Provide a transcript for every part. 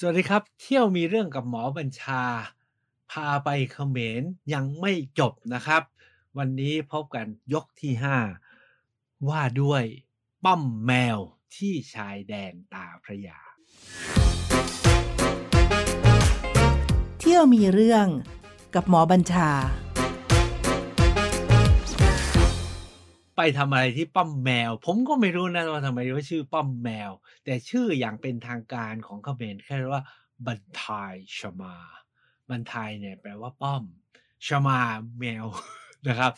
สวัสดีครับ เที่ยวมีเรื่องกับหมอบัญชา พาไปเขมรยังไม่จบนะครับ วันนี้พบกันยกที่ 5 ว่าด้วยป้อมแมวที่ชายแดนตาพระยา เที่ยวมีเรื่องกับหมอบัญชา ไปทำอะไรที่ป้อมแมว ผมก็ไม่รู้นะว่าทำไมว่าชื่อป้อมแมว แต่ชื่ออย่างเป็นทางการของเขมรแค่ว่าบันทายชมาบันทายเนี่ยแปลว่าป้อมชมาแมวนะครับ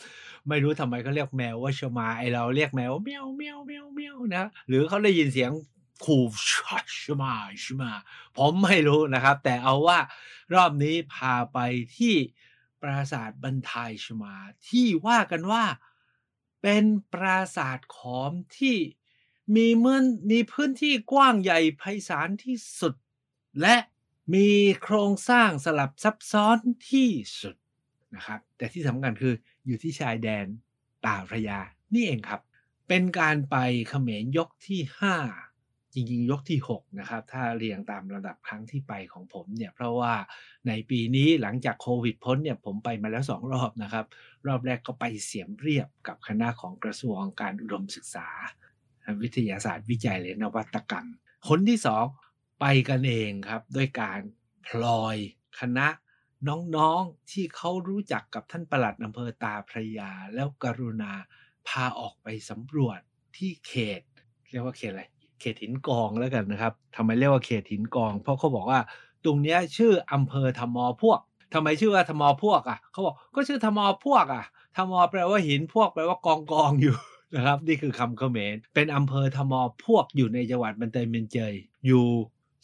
ไม่รู้ทำไมเขาเรียกแมวว่าชมาไอเราเรียกแมวว่าเมียวเมียวเมียวเมียวนะหรือเขาได้ยินเสียงขู่ชมาชมาผมไม่รู้นะครับ แต่เอาว่ารอบนี้พาไปที่ปราสาทบันทายชมา ที่ว่ากันว่า เป็นปราสาทขอมที่มีเมือนมีพื้นที่กว้างใหญ่ไพศาลที่สุด และมีโครงสร้างสลับซับซ้อนที่สุดนะครับแต่ที่สำคัญคืออยู่ที่ชายแดนตาพระยานี่เองครับ เป็นการไปเขมรยกที่ 5 จริงๆ ยกที่ 6 นะครับ ถ้าเรียงตามระดับครั้งที่ไปของผมเนี่ย เพราะว่าในปีนี้หลังจากโควิดพ้นเนี่ย ผมไปมาแล้ว 2 รอบนะครับ รอบแรกก็ไปเสียมเรียบกับคณะของกระทรวงการอุดมศึกษา วิทยาศาสตร์วิจัยและนวัตกรรม คนที่สองไปกันเองครับ ด้วยการพลอยคณะน้องๆที่เขารู้จักกับท่านประหลัดอำเภอตาพระยา แล้วกรุณาพาออกไปสำรวจที่เขต เรียกว่าเขตอะไร เขตหินกองแล้วกันนะครับทำไมเรียกว่าเขตหินกอง เพราะเขาบอกว่าตรงเนี้ยชื่ออำเภอธมอพวกทำไมชื่อว่าธมอพวกอะเขาบอกก็ชื่อธมอพวกอะธมอแปลว่าหินพวกแปลว่ากองกองอยู่นะครับนี่คือคำเขมรเป็นอำเภอธมอพวกอยู่ในจังหวัดบันเตยเมนเจยอยู่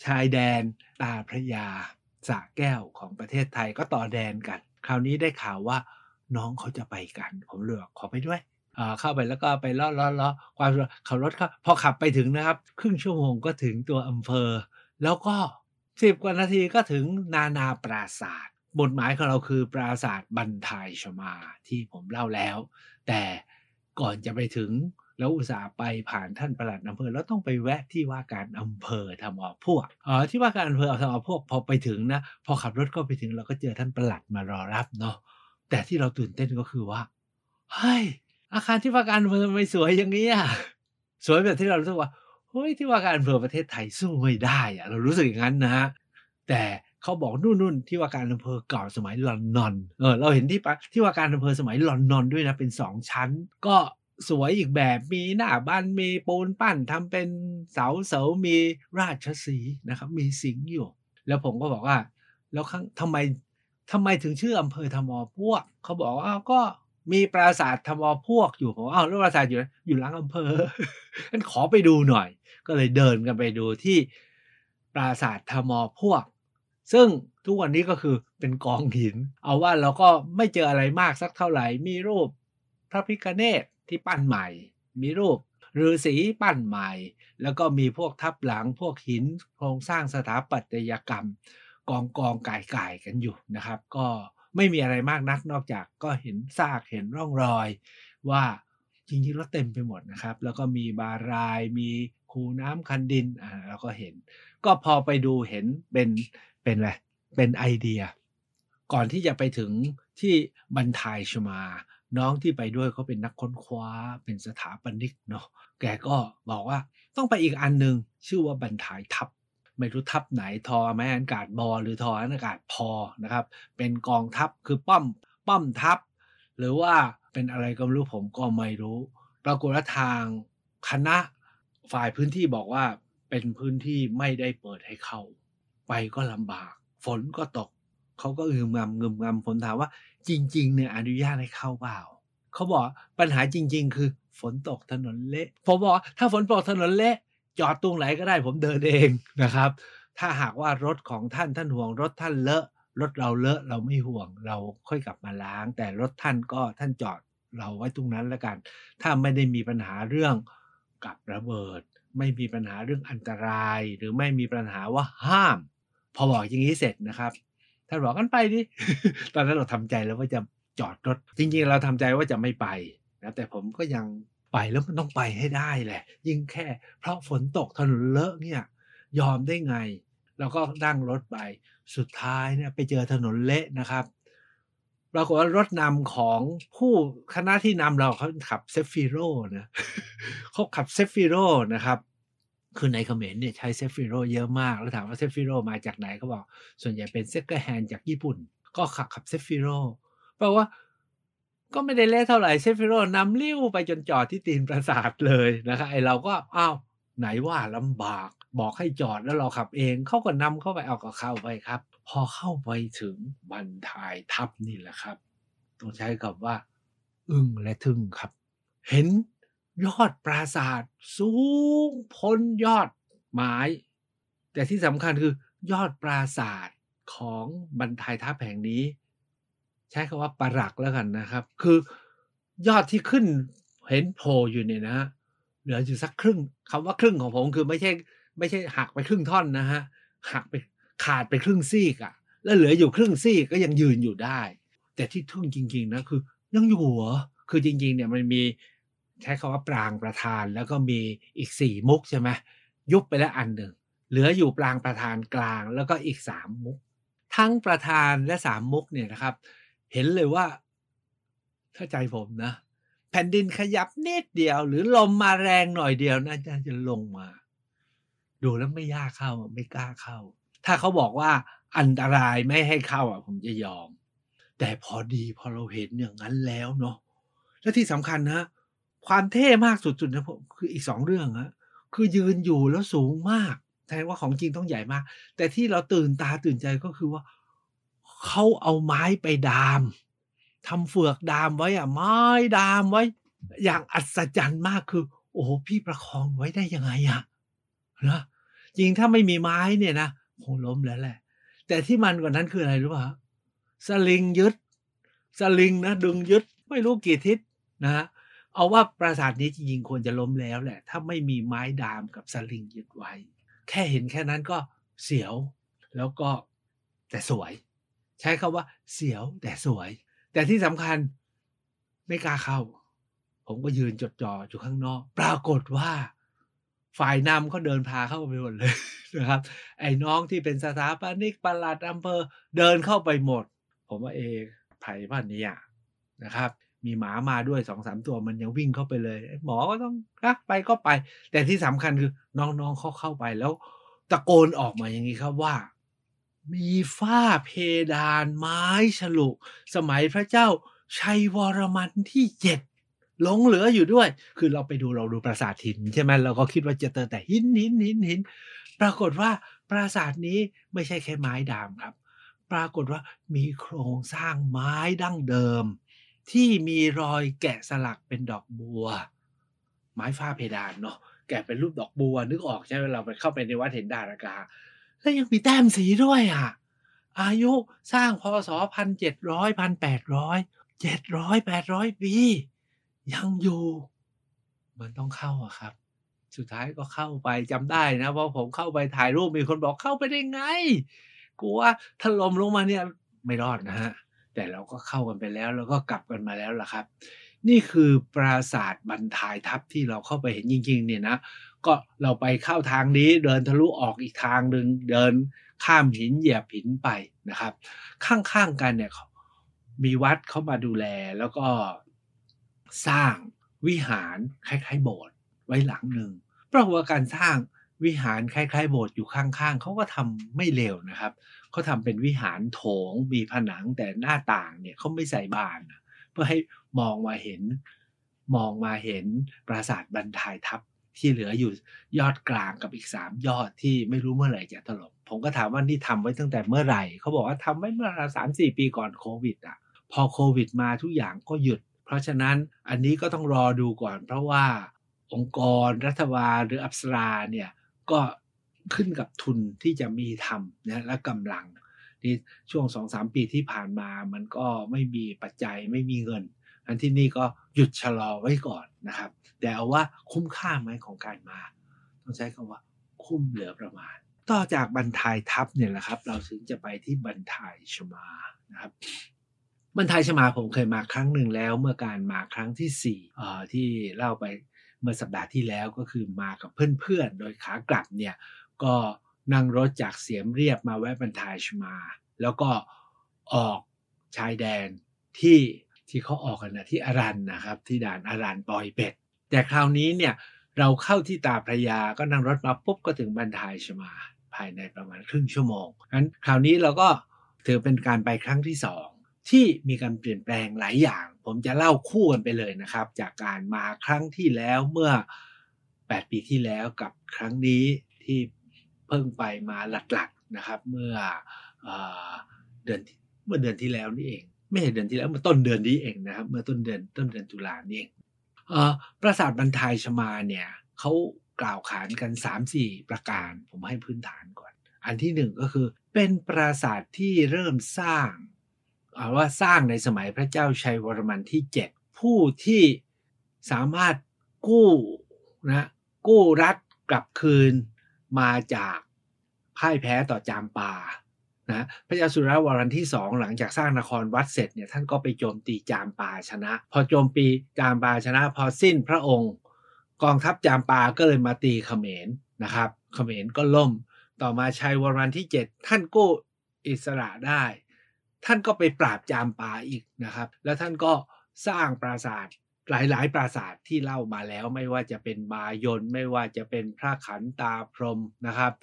ชายแดนตาพระยาสระแก้วของประเทศไทยก็ต่อแดนกัน คราวนี้ได้ข่าวว่าน้องเขาจะไปกัน ผมเลือกขอไปด้วย เข้าไปแล้วก็ไปล้อล้อล้อความขับรถเข้าพอขับไปถึงนะครับ ครึ่งชั่วโมงก็ถึงตัวอำเภอ แล้วก็สิบกว่านาทีก็ถึงนานาปราศาสตร์บทหมายของเราคือปราศาสตร์บันทายชมาที่ผมเล่าแล้ว แต่ก่อนจะไปถึงแล้วอุตส่าห์ไปผ่านท่านประหลัดอำเภอ แล้วต้องไปแวะที่ว่าการอำเภอทำอพวกอ๋อที่ว่าการอำเภอทำอพวกพอไปถึงนะ พอขับรถก็ไปถึงเราก็เจอท่านประหลัดมารอรับเนาะแต่ที่เราตื่นเต้นก็คือว่าเฮ้ย อาคารที่ว่าการอำเภอทำไมสวยอย่างนี้อะสวยแบบที่เรารู้สึกว่าเฮ้ยที่ว่าการอำเภอประเทศไทยสู้ไม่ได้อะเรารู้สึกอย่างนั้นนะฮะแต่เขาบอกนู่นนู่นที่ว่าการอำเภอเก่าสมัยลอนดอนเออเราเห็นที่ปะที่ว่าการอำเภอสมัยลอนดอนด้วยนะเป็นสองชั้น ก็สวยอีกแบบมีหน้าบ้านมีปูนปั้นทำเป็นเสาเสามีราชสีนะครับ มีสิงอยู่ แล้วผมก็บอกว่า แล้วข้างทำไมทำไมถึงชื่ออำเภอธมอพวก เขาบอกว่าก็ มีปราสาทธมอพวกอยู่ผมอ้าวแล้วปราสาทอยู่อยู่หลังอำเภองั้นขอไปดูหน่อย ก็เลยเดินกันไปดูที่ปราสาทธมอพวก ซึ่งทุกวันนี้ก็คือเป็นกองหิน เอาว่าเราก็ไม่เจออะไรมากสักเท่าไหร่ มีรูปพระพิฆเนศที่ปั้นใหม่ มีรูปฤาษีปั้นใหม่ แล้วก็มีพวกทับหลังพวกหินโครงสร้างสถาปัตยกรรม กองกองก่ายก่ายกันอยู่นะครับ ก็ ไม่มีอะไรมากนักนอกจากก็เห็นซากเห็นร่องรอย ว่าจริงๆรถเต็มไปหมดนะครับ แล้วก็มีบารายมีคูน้ำคันดินอ่าเราก็เห็น ก็พอไปดูเห็นเป็นเป็นอะไรเป็นไอเดีย ก่อนที่จะไปถึงที่บันทายชมา น้องที่ไปด้วยเขาเป็นนักค้นคว้าเป็นสถาปนิกเนาะแกก็บอกว่าต้องไปอีกอันหนึ่งชื่อว่าบรรทายทัพ ไม่รู้ทัพไหนทอแม่อากาศบอหรือทออากาศพอนะครับ เป็นกองทัพคือป้อมป้อมทัพ หรือว่าเป็นอะไรก็ไม่รู้ผมก็ไม่รู้ปรากฏว่าทางคณะฝ่ายพื้นที่บอกว่าเป็นพื้นที่ไม่ได้เปิดให้เข้า ไปก็ลำบาก ฝนก็ตก เขาก็อึมงำงึมงำผมถามว่าจริง ๆ เนี่ยอนุญาตให้เข้าเปล่าเขาบอกปัญหาจริง ๆ คือฝนตกถนนเละผมบอกถ้าฝนตกถนนเละ จอดตรงไหนก็ได้ผมเดินเองนะครับ ถ้าหากว่ารถของท่านท่านห่วงรถท่านเลอะรถเราเลอะเราไม่ห่วงเราค่อยกลับมาล้าง แต่รถท่านก็ท่านจอดเราไว้ตรงนั้นแล้วกัน ถ้าไม่ได้มีปัญหาเรื่องกับระเบิด ไม่มีปัญหาเรื่องอันตราย หรือไม่มีปัญหาว่าห้าม พอบอกอย่างนี้เสร็จนะครับท่านบอกกันไปดิตอนนั้นเราทำใจแล้วว่าจะจอดรถ จริงๆ เราทำใจว่าจะไม่ไปนะแต่ผมก็ยัง ไปแล้วมันต้องไปให้ได้แหละ ยิ่งแค่ เพราะฝนตกถนนเละเนี่ย ยอมได้ไง แล้วก็นั่งรถไป สุดท้ายเนี่ยไปเจอถนนเละนะครับปรากฏว่ารถนำของผู้คณะที่นำเราเขาขับเซฟิโร่นะเขาขับเซฟิโร่นะครับ คือในเขมรเนี่ยใช้เซฟิโร่เยอะมาก แล้วถามว่าเซฟิโร่มาจากไหนเขาบอก ส่วนใหญ่เป็น second hand จากญี่ปุ่น ก็ขับขับเซฟิโร่แปลว่า ก็ไม่ได้เละเท่าไหร่เซฟิโร่นำลิ่วไปจนจอดที่ตีนปราสาทเลยนะครับไอเราก็อ้าวไหนว่าลำบากบอกให้จอดแล้วเราขับเองเขาก็นำเข้าไปเอาก็เข้าไปครับ พอเข้าไปถึงบันทายทับนี่แหละครับ ต้องใช้คำว่า อึ้งและทึ่งครับ เห็นยอดปราสาทสูงพ้นยอดไม้แต่ที่สำคัญคือยอดปราสาทของบันทายทัพแห่งนี้ ใช้คำว่าปรักแล้วกันนะครับ คือยอดที่ขึ้นเห็นโผล่อยู่เนี่ยนะฮะเหลืออยู่สักครึ่งคำว่าครึ่งของผมคือไม่ใช่ ไม่ใช่หักไปครึ่งท่อนนะฮะหักไปขาดไปครึ่งซีกอะแล้วเหลืออยู่ครึ่งซีกก็ยังยืนอยู่ได้ แต่ที่ทึ่งจริง ๆ นะคือ ยังอยู่เหรอคือจริง ๆ เนี่ยมันมีใช้คำว่าปรางประธานแล้วก็มีอีกสี่มุกใช่ไหมยุบไปแล้วอันหนึ่งเหลืออยู่ปรางประธานกลางแล้วก็อีกสามมุก ทั้งประธานและสามมุกเนี่ยนะครับ เห็นเลยว่าถ้าใจผมนะ แผ่นดินขยับนิดเดียว หรือลมมาแรงหน่อยเดียวน่าจะจะลงมา ดูแล้วไม่ยากเข้าไม่กล้าเข้า ถ้าเขาบอกว่าอันตรายไม่ให้เข้าอะ ผมจะยอม แต่พอดีพอเราเห็นอย่างนั้นแล้วเนาะและที่สำคัญนะความเท่มากสุดๆนะผมคืออีกสองเรื่องฮะคือยืนอยู่แล้วสูงมากแสดงว่าของจริงต้องใหญ่มาก แต่ที่เราตื่นตาตื่นใจก็คือว่า เขาเอาไม้ไปดามทำเฟือกดามไว้อะไม้ดามไว้ อย่างอัศจรรย์มากคือ โอ้พี่ประคองไว้ได้ยังไงอะนะจริงถ้าไม่มีไม้เนี่ยนะคงล้มแล้วแหละ แต่ที่มันกว่านั้นคืออะไรรู้ป่ะสลิงยึด สลิงนะดึงยึดไม่รู้กี่ทิศนะ เอาว่าปราสาทนี้จริงๆควรจะล้มแล้วแหละ ถ้าไม่มีไม้ดามกับสลิงยึดไว้ แค่เห็นแค่นั้นก็เสียว แล้วก็แต่สวย ช้คาว่าเสียวแต่สวย แต่ที่สำคัญไม่กล้าเข้า ผมก็ยืนจดจ่ออยู่ข้างนอก ปรากฏว่าฝ่ายนำเขาเดินพาเข้าไปหมดเลยนะครับ ไอ้น้องที่เป็นสถาปนิกประหลัดอำเภอเดินเข้าไปหมด ผมว่าเอไผ่บ้านนี้นะครับ มีหมามาด้วยสองสามตัวมันยังวิ่งเข้าไปเลย หมอก็ต้องไปก็ไป แต่ที่สำคัญคือน้องๆเขาเข้าไปแล้ว ตะโกนออกมาอย่างนี้ครับว่า มีฝ้าเพดานไม้ฉลุสมัยพระเจ้าชัยวรมันที่เจ็ดหลงเหลืออยู่ด้วย คือเราไปดูเราดูปราสาทหินใช่ไหมเราก็คิดว่าจะเจอแต่หินหินหินหิน ปรากฏว่าปราสาทนี้ไม่ใช่แค่ไม้ดามครับ ปรากฏว่ามีโครงสร้างไม้ดั้งเดิม ที่มีรอยแกะสลักเป็นดอกบัว ไม้ฝ้าเพดานเนาะแกะเป็นรูปดอกบัวนึกออกใช่ไหมเราไปเข้าไปในวัดเห็นดารากา แล้วยังมีแต้มสีด้วยอะ อายุสร้างพศพันเจ็ดร้อยพันแปดร้อยเจ็ดร้อยแปดร้อยปี ยังอยู่ มันต้องเข้าอะครับ สุดท้ายก็เข้าไปจำได้นะเพราะผมเข้าไปถ่ายรูปมีคนบอกเข้าไปได้ไงกลัวถล่มลงมาเนี่ยไม่รอดนะฮะแต่เราก็เข้ากันไปแล้วแล้วก็กลับกันมาแล้วล่ะครับ นี่คือปราสาทบรรทายทัพที่เราเข้าไปเห็นจริงๆเนี่ยนะ ก็เราไปเข้าทางนี้เดินทะลุออกอีกทางหนึ่งเดินข้ามหินเหยียบหินไปนะครับ ข้างๆกันเนี่ยมีวัดเข้ามาดูแลแล้วก็สร้างวิหารคล้ายๆโบสถ์ไว้หลังหนึ่งเพราะว่าการสร้างวิหารคล้ายๆโบสถ์อยู่ข้างๆเขาก็ทำไม่เร็วนะครับเขาทำเป็นวิหารโถงมีผนังแต่หน้าต่างเนี่ยเขาไม่ใส่บาน เพื่อให้มองมาเห็นมองมาเห็นปราสาทบรรทายทัพ ที่เหลืออยู่ยอดกลางกับอีกสามยอดที่ไม่รู้เมื่อไหร่จะถล่มผมก็ถามว่านี่ทำไว้ตั้งแต่เมื่อไหร่เขาบอกว่าทำไว้เมื่อสามสี่ปีก่อนโควิดอะพอโควิดมาทุกอย่างก็หยุด เพราะฉะนั้นอันนี้ก็ต้องรอดูก่อน เพราะว่าองค์กรรัฐบาลหรืออัปสราเนี่ยก็ขึ้นกับทุนที่จะมีทำนะและกำลังนี่ช่วงสองสามปีที่ผ่านมามันก็ไม่มีปัจจัยไม่มีเงิน อันที่นี่ก็หยุดชะลอไว้ก่อนนะครับ แต่เอาว่าคุ้มค่าไหมของการมา ต้องใช้คำว่าคุ้มเหลือประมาณ ต่อจากบรรทายทัพเนี่ยแหละครับ เราถึงจะไปที่บรรทายชมานะครับบรรทายชมาผมเคยมาครั้งหนึ่งแล้ว เมื่อการมาครั้งที่สี่ที่เล่าไปเมื่อสัปดาห์ที่แล้วก็คือมากับเพื่อนๆ โดยขากลับเนี่ยก็นั่งรถจากเสียมเรียบมาแวะบันทายชมา แล้วก็ออกชายแดนที่ ที่เขาออกกันนะที่อารันนะครับ ที่ด่านอารันปอยเป็ด แต่คราวนี้เนี่ยเราเข้าที่ตาพระยาก็นั่งรถมาปุ๊บก็ถึงบันทายชมา ภายในประมาณครึ่งชั่วโมงงั้นคราวนี้เราก็ถือเป็นการไปครั้งที่สองที่มีการเปลี่ยนแปลงหลายอย่าง ผมจะเล่าคู่กันไปเลยนะครับ จากการมาครั้งที่แล้วเมื่อ 8 ปีที่แล้วกับครั้งนี้ที่เพิ่งไปมาหลักๆนะครับ เมื่อเดือนเมื่อเดือนที่แล้วนี่เอง ไม่ใช่เดือนที่แล้วเมื่อต้นเดือนนี้เองนะครับ เมื่อต้นเดือนต้นเดือนตุลานี่เองปราสาทบรรทายชมาเนี่ยเขากล่าวขานกัน 3-4 ประการ ผมให้พื้นฐานก่อน อันที่หนึ่งก็คือ เป็นปราสาทที่เริ่มสร้างเอาว่าสร้างในสมัยพระเจ้าชัยวรมันที่ 7 ผู้ที่สามารถกู้นะกู้รัฐกลับคืนมาจากพ่ายแพ้ต่อจามปา นะพระเจ้าสุรวรันที่สองหลังจากสร้างนครวัดเสร็จเนี่ยท่านก็ไปโจมตีจามปาชนะ พอโจมตีจามปาชนะ พอสิ้นพระองค์ กองทัพจามปาก็เลยมาตีเขมรนะครับ เขมรก็ล่ม ต่อมาชัยวรันที่ 7 ท่านกู้อิสระได้ ท่านก็ไปปราบจามปาอีกนะครับ แล้วท่านก็สร้างปราสาท หลายๆ ปราสาทที่เล่ามาแล้วไม่ว่าจะเป็นบายนไม่ว่าจะเป็นพระขันตาพรมนะครับ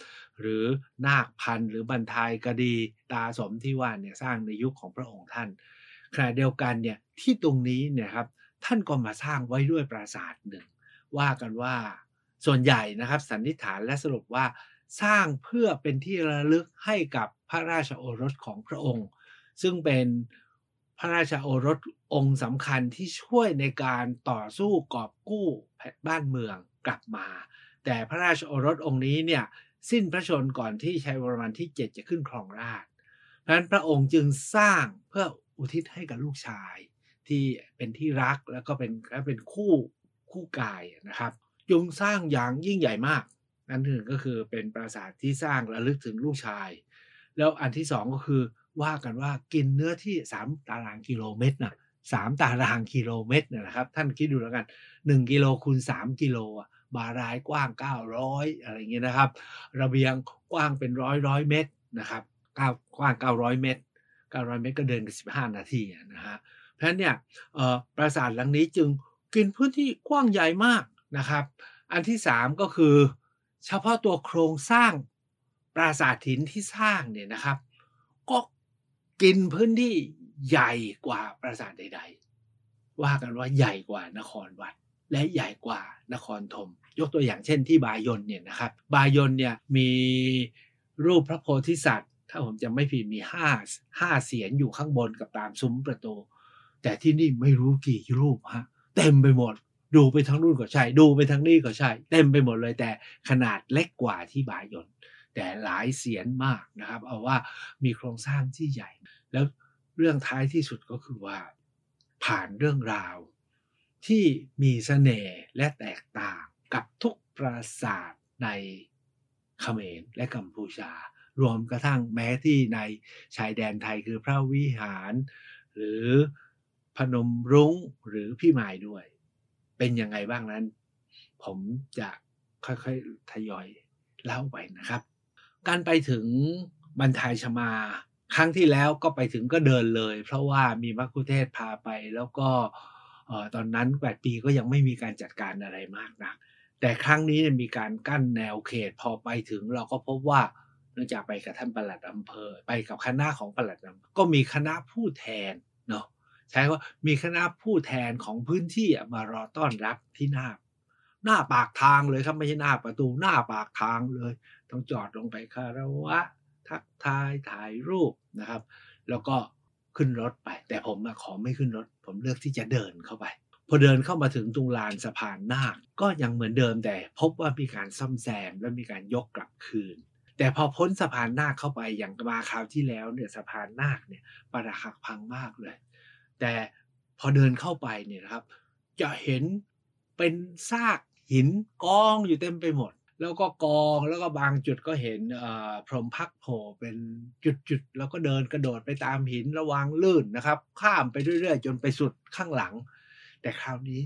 หรือนาคพันหรือบรรทายกดีตาสมที่ว่าเนี่ยสร้างในยุคของพระองค์ท่านขณะเดียวกันเนี่ยที่ตรงนี้เนี่ยครับท่านก็มาสร้างไว้ด้วยปราสาทหนึ่ง ว่ากันว่าส่วนใหญ่นะครับสันนิษฐานและสรุปว่าสร้างเพื่อเป็นที่ระลึกให้กับพระราชโอรสของพระองค์ ซึ่งเป็น พระราชโอรสองค์สำคัญที่ช่วยในการต่อสู้กอบกู้บ้านเมืองกลับมา แต่พระราชโอรสองค์นี้เนี่ยสิ้นพระชนก่อนที่ชัยวรมันที่ 7 จะขึ้นครองราชเพราะนั้นพระองค์จึงสร้างเพื่ออุทิศให้กับลูกชาย ที่เป็นที่รักแล้วก็เป็นและเป็นคู่คู่กายนะครับจงสร้างอย่างยิ่งใหญ่มากอันหนึ่งก็คือเป็นปราสาทที่สร้างระลึกถึงลูกชาย แล้วอันที่สองก็คือ ว่ากันว่ากินเนื้อที่ 3 ตารางกิโลเมตรนะสามตารางกิโลเมตรนะครับ ท่านคิดดูแล้วกัน 1 กิโลคูณ3กิโลบารายกว้าง 900 อะไรเงี้ยนะครับ ระเบียงกว้างเป็นร้อยร้อยเมตรนะครับกว้าง 900 เมตร 900 เมตรก็เดินกัน15 นาทีนะฮะเพราะฉะนั้นเนี่ยปราสาทหลังนี้จึงกินพื้นที่กว้างใหญ่มากนะครับ อันที่ 3 ก็คือ เฉพาะตัวโครงสร้างปราสาทหินที่สร้างเนี่ยนะครับ กินพื้นที่ใหญ่กว่าปราสาทใด ๆ ว่ากันว่าใหญ่กว่านครวัด และใหญ่กว่านครธมยกตัวอย่างเช่นที่บายนเนี่ยนะครับบายนเนี่ยมีรูปพระโพธิสัตว์ ถ้าผมจะไม่ผิดมีห้าห้าเสียนอยู่ข้างบนกับตามซุ้มประตู แต่ที่นี่ไม่รู้กี่รูปฮะเต็มไปหมด ดูไปทั้งนู่นก็ใช่ ดูไปทั้งนี่ก็ใช่ เต็มไปหมดเลยแต่ขนาดเล็กกว่าที่บายน แต่หลายเสียนมากนะครับ เอาว่ามีโครงสร้างที่ใหญ่ แล้วเรื่องท้ายที่สุดก็คือว่า ผ่านเรื่องราว ที่มีเสน่ห์และแตกต่างกับทุกปราสาทในเขมรและกัมพูชา รวมกระทั่งแม้ที่ในชายแดนไทยคือพระวิหาร หรือพนมรุ้งหรือพี่หมายด้วย เป็นยังไงบ้างนั้น ผมจะค่อยๆ ทยอยเล่าไปนะครับ การไปถึงบรรทายชมา ครั้งที่แล้วก็ไปถึงก็เดินเลย เพราะว่ามีมัคคุเทศพาไปแล้วก็ตอนนั้นแปดปีก็ยังไม่มีการจัดการอะไรมากนะแต่ครั้งนี้มีการกั้นแนวเขตพอไปถึงเราก็พบว่าเนื่องจากไปกับท่านปลัดอำเภอ ไปกับคณะของปลัดอำเภอก็มีคณะผู้แทนเนาะใช้ว่ามีคณะผู้แทนของพื้นที่มารอต้อนรับที่หน้า หน้าปากทางเลยครับไม่ใช่หน้าประตูหน้าปากทางเลย ต้องจอดลงไปคารวะ ทักทายถ่ายรูปนะครับ แล้วก็ขึ้นรถไป แต่ผมขอไม่ขึ้นรถ ผมเลือกที่จะเดินเข้าไป พอเดินเข้ามาถึงตรงลานสะพานนาคก็ยังเหมือนเดิมแต่ พบว่ามีการซ่อมแซมและมีการยกกลับคืน แต่พอพ้นสะพานนาคเข้าไปอย่างมาคราวที่แล้วเนี่ยสะพานนาคเนี่ยปรักหักพังมากเลย แต่พอเดินเข้าไปเนี่ยนะครับ จะเห็นเป็นซาก หินกองอยู่เต็มไปหมด แล้วก็กองแล้วก็บางจุดก็เห็นพรหมพักโผล่เป็นจุดๆแล้วก็เดินกระโดดไปตามหินระวังลื่นนะครับ ข้ามไปเรื่อยๆ จนไปสุดข้างหลัง แต่คราวนี้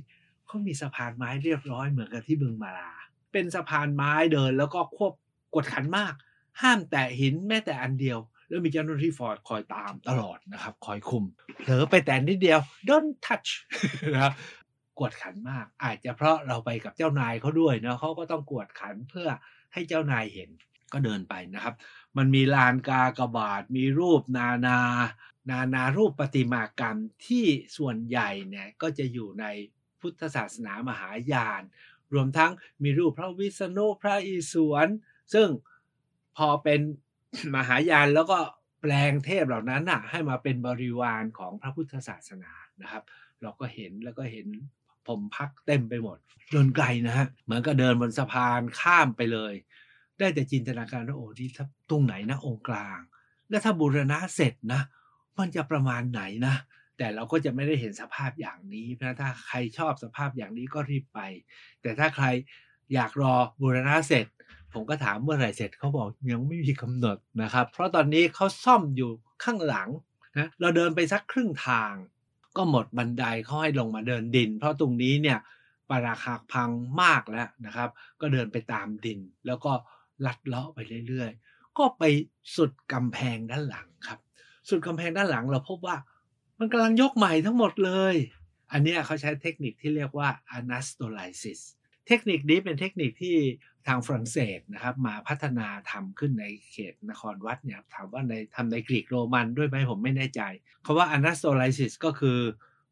เขามีสะพานไม้เรียบร้อยเหมือนกับที่บึงมาลา เป็นสะพานไม้เดินแล้วก็ควบกดขันมาก ห้ามแตะหินแม้แต่อันเดียว แล้วมีเจ้าหน้าที่ฟอร์ดคอยตามตลอดนะครับ คอยคุมเผลอไปแตะนิดเดียว don't touch นะครับ กวดขันมาก อาจจะเพราะเราไปกับเจ้านายเขาด้วยเนาะเขาก็ต้องกวดขันเพื่อให้เจ้านายเห็นก็เดินไปนะครับ มันมีลานกากบาทมีรูปนานา นานารูปประติมากรรมที่ส่วนใหญ่เนี่ยก็จะอยู่ในพุทธศาสนามหายาน รวมทั้งมีรูปพระวิษณุพระอิศวรซึ่งพอเป็นมหายานแล้วก็แปลงเทพเหล่านั้นน่ะให้มาเป็นบริวารของพระพุทธศาสนานะครับ เราก็เห็นแล้วก็เห็น ผมพักเต็มไปหมดเดินไกลนะฮะเหมือนก็เดินบนสะพานข้ามไปเลย ได้แต่จินตนาการว่าโอ้ที่ตรงไหนนะองค์กลาง แล้วถ้าบูรณะเสร็จนะ มันจะประมาณไหนนะ แต่เราก็จะไม่ได้เห็นสภาพอย่างนี้เพราะถ้าใครชอบสภาพอย่างนี้ก็รีบไป แต่ถ้าใครอยากรอบูรณะเสร็จ ผมก็ถามเมื่อไหร่เสร็จเขาบอกยังไม่มีกำหนดนะครับ เพราะตอนนี้เขาซ่อมอยู่ข้างหลังนะเราเดินไปสักครึ่งทาง ก็หมดบันไดเขาให้ลงมาเดินดิน เพราะตรงนี้เนี่ยปราคาพังมากแล้วนะครับ ก็เดินไปตามดิน แล้วก็ลัดเลาะไปเรื่อยๆ ก็ไปสุดกำแพงด้านหลังครับ สุดกำแพงด้านหลังเราพบว่ามันกำลังยกใหม่ทั้งหมดเลย อันนี้เขาใช้เทคนิคที่เรียกว่า anastolysis เทคนิคนี้เป็นเทคนิคที่ ทางฝรั่งเศสนะครับ มาพัฒนาทำขึ้นในเขตนครวัดเนี่ยถามว่าในทำในกรีกโรมันด้วยไหมผมไม่แน่ใจคาว่า anastolysis ก็คือ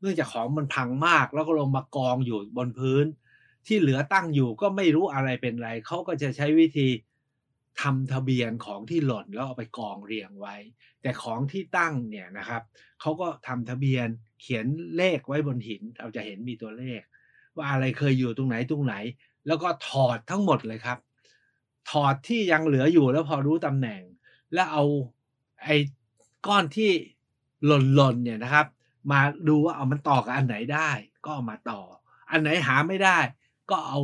เนื่องจากของมันพังมาก แล้วก็ลงมากองอยู่บนพื้น ที่เหลือตั้งอยู่ก็ไม่รู้อะไรเป็นไรเขาก็จะใช้วิธีทำทะเบียนของที่หล่นแล้วเอาไปกองเรียงไว้ แต่ของที่ตั้งเนี่ยนะครับเขาก็ทำทะเบียนเขียนเลขไว้บนหิน เราจะเห็นมีตัวเลข ว่าอะไรเคยอยู่ตรงไหนตรงไหน แล้วก็ถอดทั้งหมดเลยครับ ถอดที่ยังเหลืออยู่แล้วพอรู้ตำแหน่ง แล้วเอาไอ้ก้อนที่หล่นๆเนี่ยนะครับ มาดูว่าเอามันต่อกับอันไหนได้ ก็เอามาต่อ อันไหนหาไม่ได้ ก็เอา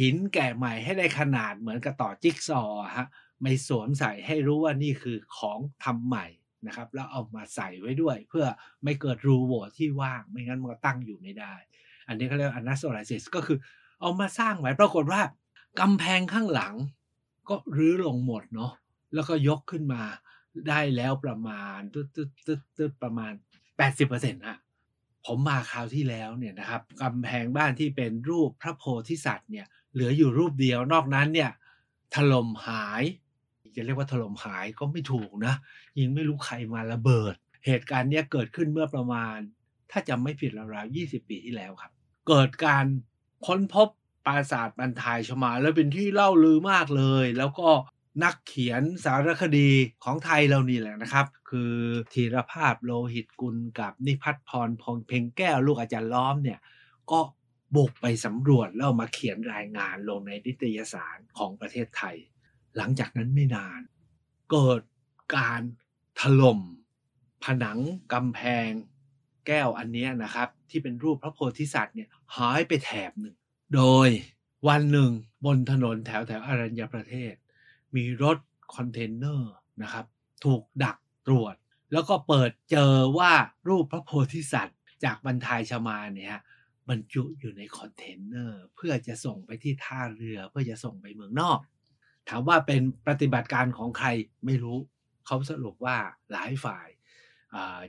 หินแกะใหม่ให้ได้ขนาดเหมือนกับต่อจิ๊กซอฮะไม่สวมใส่ให้รู้ว่านี่คือของทำใหม่นะครับ แล้วเอามาใส่ไว้ด้วย เพื่อไม่เกิดรูโหว่ที่ว่าง ไม่งั้นมันก็ตั้งอยู่ไม่ได้ อันนี้เขาเรียกอนัสโซไลซิสก็คือเอามาสร้างไว้ปรากฏว่ากำแพงข้างหลัง ก็รื้อลงหมดเนาะแล้วก็ยกขึ้นมาได้แล้วประมาณตึ๊ดตึ๊ดตึ๊ดตึ๊ดประมาณ 80%ฮะผมมาคราวที่แล้วเนี่ยนะครับกำแพงบ้านที่เป็นรูปพระโพธิสัตว์เนี่ยเหลืออยู่รูปเดียวนอกนั้นเนี่ยถล่มหายจะเรียกว่าถล่มหายก็ไม่ถูกนะยิงไม่รู้ใครมาระเบิด เหตุการณ์เนี้ยเกิดขึ้นเมื่อประมาณ ถ้าจำไม่ผิดราวๆ20 ปีที่แล้วครับ เกิดการค้นพบปราสาทบันทายชมา แล้วเป็นที่เล่าลือมากเลย แล้วก็นักเขียนสารคดีของไทยเรานี่แหละนะครับ คือธีรภาพโลหิตกุลกับนิพัฒน์พรพงเพ่งแก้วลูกอาจารย์ล้อมเนี่ย ก็บุกไปสำรวจแล้วมาเขียนรายงานลงในนิตยสารของประเทศไทย หลังจากนั้นไม่นาน เกิดการถล่มผนังกำแพงแก้วอันนี้นะครับ ที่เป็นรูปพระโพธิสัตว์เนี่ยหายไปแถบหนึ่ง โดยวันหนึ่งบนถนนแถวแถวอรัญญประเทศ มีรถคอนเทนเนอร์นะครับ ถูกดักตรวจ แล้วก็เปิดเจอว่ารูปพระโพธิสัตว์ จากบรรทายชมาเนี่ยบรรจุอยู่ในคอนเทนเนอร์เพื่อจะส่งไปที่ท่าเรือเพื่อจะส่งไปเมืองนอก ถามว่าเป็นปฏิบัติการของใครไม่รู้ เขาสรุปว่าหลายฝ่าย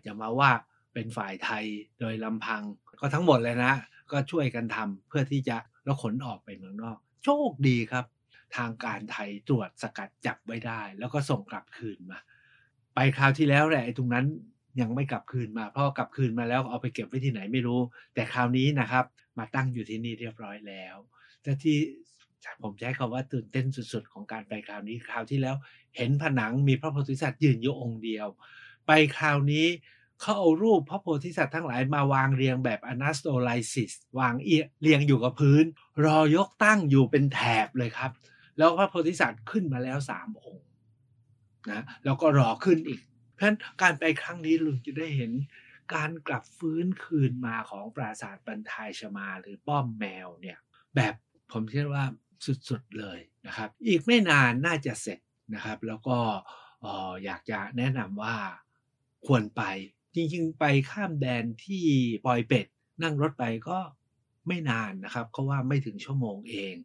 จะมาว่า เป็นฝ่ายไทยโดยลำพัง ก็ทั้งหมดเลยนะ ก็ช่วยกันทำเพื่อที่จะแล้วขนออกไปเมืองนอก โชคดีครับ ทางการไทยตรวจสกัดจับไว้ได้ แล้วก็ส่งกลับคืนมา ไปคราวที่แล้วแหละไอ้ตรงนั้นยังไม่กลับคืนมาเพราะกลับคืนมาแล้วเอาไปเก็บไว้ที่ไหนไม่รู้ แต่คราวนี้นะครับ มาตั้งอยู่ที่นี่เรียบร้อยแล้วแต่ที่ผมใช้คาว่าตื่นเต้นสุดๆ ของการไปคราวนี้คราวที่แล้ว เห็นผนังมีพระโพธิสัตว์ยืนอยู่องค์เดียว ไปคราวนี้ เขาเอารูปพระโพธิสัตว์ทั้งหลายมาวางเรียงแบบอนาสโตไลซิสวางเอียเรียงอยู่กับพื้น รอยกตั้งอยู่เป็นแถบเลยครับ แล้วพระโพธิสัตว์ขึ้นมาแล้วสามองค์นะแล้วก็รอขึ้นอีก เพราะฉะนั้นการไปครั้งนี้ลุงจะได้เห็นการกลับฟื้นคืนมาของปราสาทบรรทายชมาหรือป้อมแมวเนี่ยแบบผมเชื่อว่าสุดๆเลยนะครับ อีกไม่นานน่าจะเสร็จนะครับ แล้วก็อยากจะแนะนำว่าควรไป จริงๆ ไปข้ามแดนที่ปอยเป็ด นั่งรถไปก็ไม่นานนะครับเพราะว่าไม่ถึงชั่วโมงเอง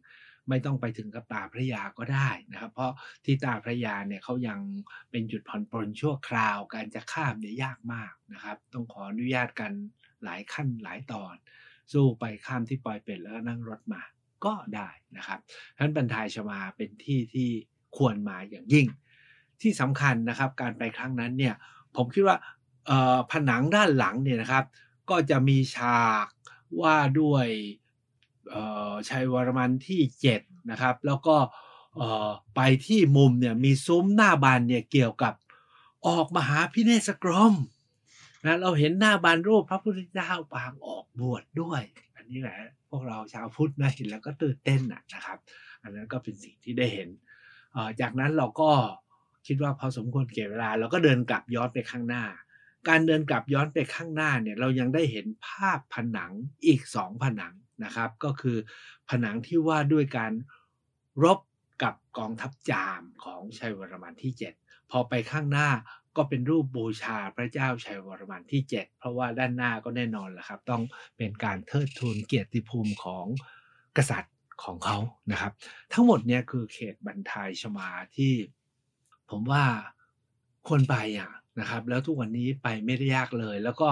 ไม่ต้องไปถึงกับตาพระยาก็ได้นะครับ เพราะที่ตาพระยาเนี่ยเขายังเป็นจุดผ่อนปลนชั่วคราวการจะข้ามเนี่ยยากมากนะครับ ต้องขออนุญาตกันหลายขั้นหลายตอน สู้ไปข้ามที่ปอยเป็ดแล้วก็นั่งรถมาก็ได้นะครับท่านบรรทายชมาเป็นที่ที่ควรมาอย่างยิ่ง ที่สำคัญนะครับ การไปครั้งนั้นเนี่ยผมคิดว่า ผนังด้านหลังเนี่ยนะครับ ก็จะมีฉากว่าด้วยชัยวรมันที่ 7 นะครับ แล้วก็ไปที่มุมเนี่ยมีซุ้มหน้าบานเนี่ยเกี่ยวกับออกมหาพิเนศกรมนะเราเห็นหน้าบานรูปพระพุทธเจ้าปางออกบวชดด้วย อันนี้แหละพวกเราชาวพุทธนะเห็นแล้วก็ตื่นเต้นนะครับ อันนั้นก็เป็นสิ่งที่ได้เห็น จากนั้นเราก็คิดว่าพอสมควรเก็บเวลา เราก็เดินกลับย้อนไปข้างหน้า การเดินกลับย้อนไปข้างหน้าเนี่ยเรายังได้เห็นภาพผนังอีกสองผนังนะครับ ก็คือผนังที่ว่าด้วยการรบกับกองทัพจามของชัยวรมันที่ 7 พอไปข้างหน้าก็เป็นรูปบูชาพระเจ้าชัยวรมันที่ 7 เพราะว่าด้านหน้าก็แน่นอนแหละครับ ต้องเป็นการเทิดทูนเกียรติภูมิของกษัตริย์ของเขานะครับ ทั้งหมดเนี่ยคือเขตบรรทายชมาที่ ผมว่าควรไปอะ นะครับ แล้วทุกวันนี้ไปไม่ได้ยากเลย แล้วก็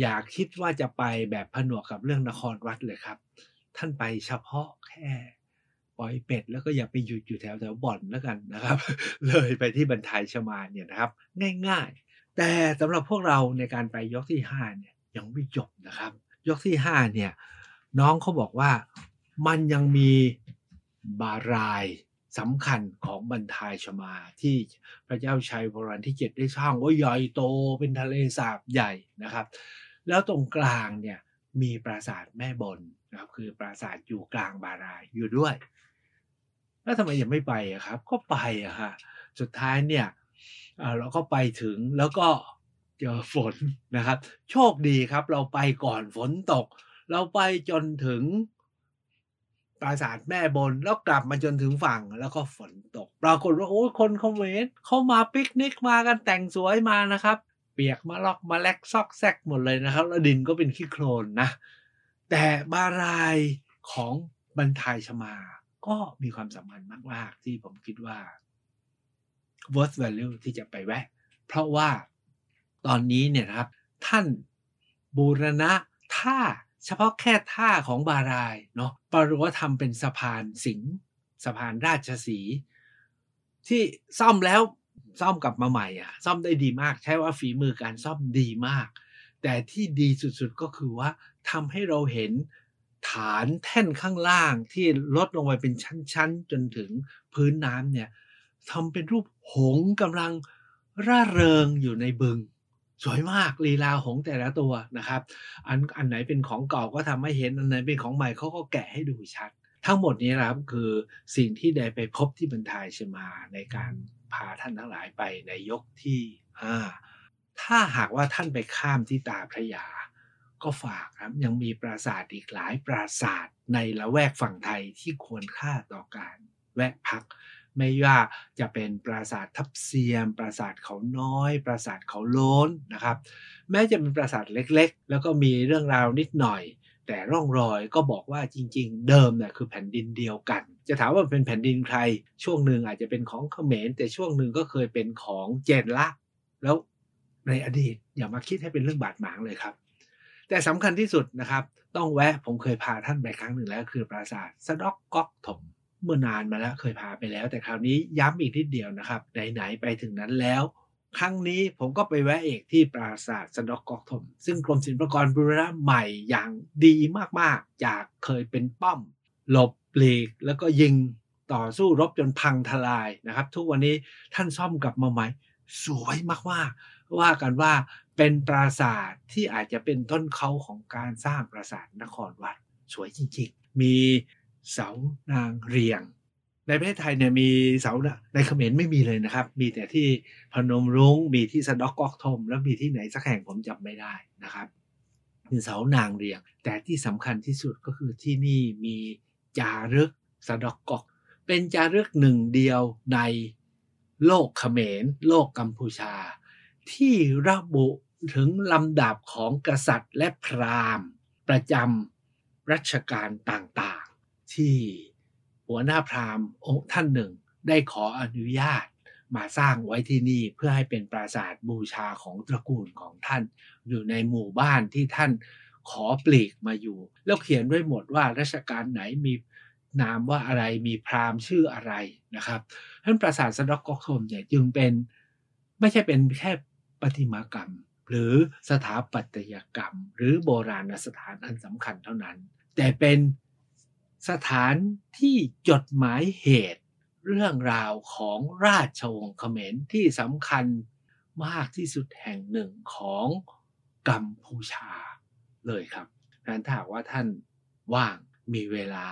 อยากคิดว่าจะไปแบบผนวกกับเรื่องนครวัดเลยครับ ท่านไปเฉพาะแค่ปล่อยเป็ด แล้วก็อย่าไปหยุดอยู่แถวแถวบ่อนแล้วกันนะครับ เลยไปที่บรรทายชมาเนี่ยนะครับ ง่ายๆ แต่สำหรับพวกเราในการไปยกที่ห้าเนี่ยยังไม่จบนะครับ ยกที่ห้าเนี่ยน้องเขาบอกว่ามันยังมีบาราย สำคัญของบรรทายชมาที่พระเจ้าชัยวรันที่เจ็ดได้สร้างว่าใหญ่โตเป็นทะเลสาบใหญ่นะครับ แล้วตรงกลางเนี่ยมีปราสาทแม่บนนะครับคือปราสาทอยู่กลางบารายอยู่ด้วย แล้วทำไมยังไม่ไปอะครับ ก็ไปอะค่ะสุดท้ายเนี่ยเราก็ไปถึงแล้วก็เจอฝนนะครับ โชคดีครับ เราไปก่อนฝนตก เราไปจนถึง ปราสาทแม่บนแล้วกลับมาจนถึงฝั่งแล้วก็ฝนตก ปรากฏว่าโอ้ยคนเขมรเข้ามาปิกนิกมากันแต่งสวยมานะครับ เปียกมาลอกมาแลกซอกแซกหมดเลยนะครับ แล้วดินก็เป็นขี้โคลนนะ แต่บารายของบรรทายชมา ก็มีความสำคัญมาก ๆ ที่ผมคิดว่า worth value ที่จะไปแวะ เพราะว่าตอนนี้เนี่ยนะครับ ท่านบูรณะท่า เฉพาะแค่ท่าของบารายเนาะปรว่าทำเป็นสะพานสิงสะพานราชสี ที่ซ่อมแล้วซ่อมกลับมาใหม่อะ ซ่อมได้ดีมาก ใช่ว่าฝีมือการซ่อมดีมาก แต่ที่ดีสุดๆก็คือว่าทำให้เราเห็นฐานแท่นข้างล่างที่ลดลงไปเป็นชั้นๆ จนถึงพื้นน้ำเนี่ยทำเป็นรูปหงกำลังร่าเริงอยู่ในบึง สวยมากลีลาของแต่ละตัวนะครับ อันอันไหนเป็นของเก่าก็ทำให้เห็น อันไหนเป็นของใหม่เขาก็แกะให้ดูชัด ทั้งหมดนี้นะครับคือสิ่งที่ได้ไปพบที่บรรทายชมาในการพาท่านทั้งหลายไปในยกที่ห้าถ้าหากว่าท่านไปข้ามที่ตาพระยา ก็ฝากครับยังมีปราสาทอีกหลายปราสาทในละแวกฝั่งไทยที่ควรค่าต่อการแวะพัก ไม่ว่าจะเป็นปราสาททับเซียม ปราสาทเขาน้อย ปราสาทเขาโล้นนะครับ แม้จะเป็นปราสาทเล็กๆ แล้วก็มีเรื่องราวนิดหน่อย แต่ร่องรอยก็บอกว่าจริง ๆ เดิมเนี่ยคือแผ่นดินเดียวกัน จะถามว่าเป็นแผ่นดินใคร ช่วงหนึ่งอาจจะเป็นของเขมร แต่ช่วงหนึ่งก็เคยเป็นของเจนละแล้วในอดีตอย่ามาคิดให้เป็นเรื่องบาดหมางเลยครับ แต่สำคัญที่สุดนะครับ ต้องแวะผมเคยพาท่านไปครั้งหนึ่งแล้ว คือปราสาทสะดอกก๊อกถม เมื่อนานมาแล้วเคยพาไปแล้ว แต่คราวนี้ย้ำอีกนิดเดียวนะครับ ไหนๆไปถึงนั้นแล้ว ครั้งนี้ผมก็ไปแวะเอกที่ปราสาทสะดอกกอกถม ซึ่งกรมศิลปากรบูรณะใหม่อย่างดีมากๆ จากเคยเป็นป้อม หลบปลีกแล้วก็ยิงต่อสู้รบจนพังทลายนะครับ ทุกวันนี้ท่านซ่อมกลับมาใหม่ สวยมากๆ ว่ากันว่าเป็นปราสาทที่อาจจะเป็นต้นเขาของการสร้างปราสาทนครวัด สวยจริงๆ มี เสานางเรียง ในประเทศไทยเนี่ยมีเสาในเขมรไม่มีเลยนะครับ มีแต่ที่พนมรุง้งมีที่สะดอกกอกทม แล้วมีที่ไหนสักแห่งผมจำไม่ได้นะครับมีเสานางเรียง แต่ที่สำคัญที่สุดก็คือที่นี่มีจารึกสะดอกกอก เป็นจารึกหนึ่งเดียวในโลกเขมร โลกกัมพูชา ที่ระบุถึงลำดับของกษัตริย์และพราหมณ์ ประจำรัชกาลต่าง ที่หัวหน้าพราหมณ์องค์ท่านหนึ่ง ได้ขออนุญาตมาสร้างไว้ที่นี่เพื่อให้เป็นปราสาทบูชาของตระกูลของท่าน อยู่ในหมู่บ้านที่ท่านขอปลีกมาอยู่ แล้วเขียนด้วยหมดว่าราชการไหนมีนามว่าอะไรมีพราหมณ์ชื่ออะไรนะครับท่านปราสาทสะดอกกอกมเนี่ยจึงเป็นไม่ใช่เป็นแค่ประติมากรรม หรือสถาปัตยกรรม หรือโบราณสถานอันสำคัญเท่านั้น แต่เป็น สถานที่จดหมายเหตุเรื่องราวของราชวงศ์เขมรที่สำคัญมากที่สุดแห่งหนึ่งของกัมพูชาเลยครับนั้นถ้าว่าท่านว่างมีเวลา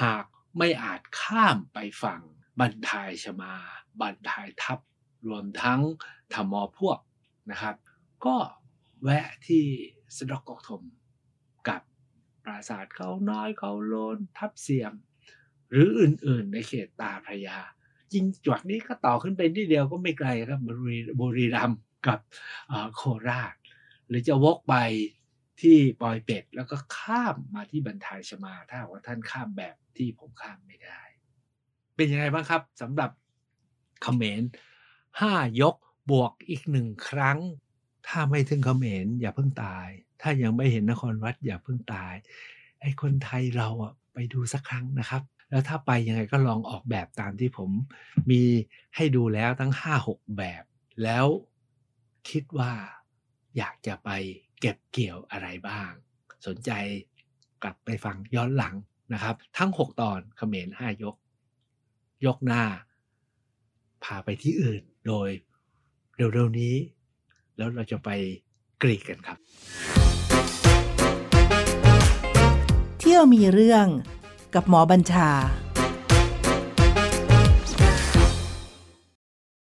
หากไม่อาจข้ามไปฝั่งบันทายชมาบันทายทับรวมทั้งธรรมอพวกนะครับ ก็แวะที่สดอกกอกทม ปราสาทเขาน้อยเขาโลนทับเสียม หรืออื่นๆในเขตตาพระยาจริงจวกนี้ก็ต่อขึ้นไปที่เดียวก็ไม่ไกลครับบุรีบุรีรัมกับโคราช หรือจะวกไปที่ปอยเป็ดแล้วก็ข้ามมาที่บรรทายชมา ถ้าว่าท่านข้ามแบบที่ผมข้ามไม่ได้ เป็นยังไงบ้างครับสำหรับเขมรห้ายกบวกอีกหนึ่งครั้ง ถ้าไม่ถึงเขมรอย่าเพิ่งตาย ถ้ายังไม่เห็นนครวัดอย่าเพิ่งตาย ไอ้คนไทยเราอะไปดูสักครั้งนะครับ แล้วถ้าไปยังไงก็ลองออกแบบตามที่ผมมีให้ดูแล้วทั้ง 5-6 แบบ แล้วคิดว่าอยากจะไปเก็บเกี่ยวอะไรบ้าง สนใจกลับไปฟังย้อนหลังนะครับ ทั้ง 6 ตอนเขมร5ยก ยกหน้า พาไปที่อื่นโดยเร็วๆนี้ แล้วเราจะไปกรีกกันครับ มีเรื่องกับหมอบัญชา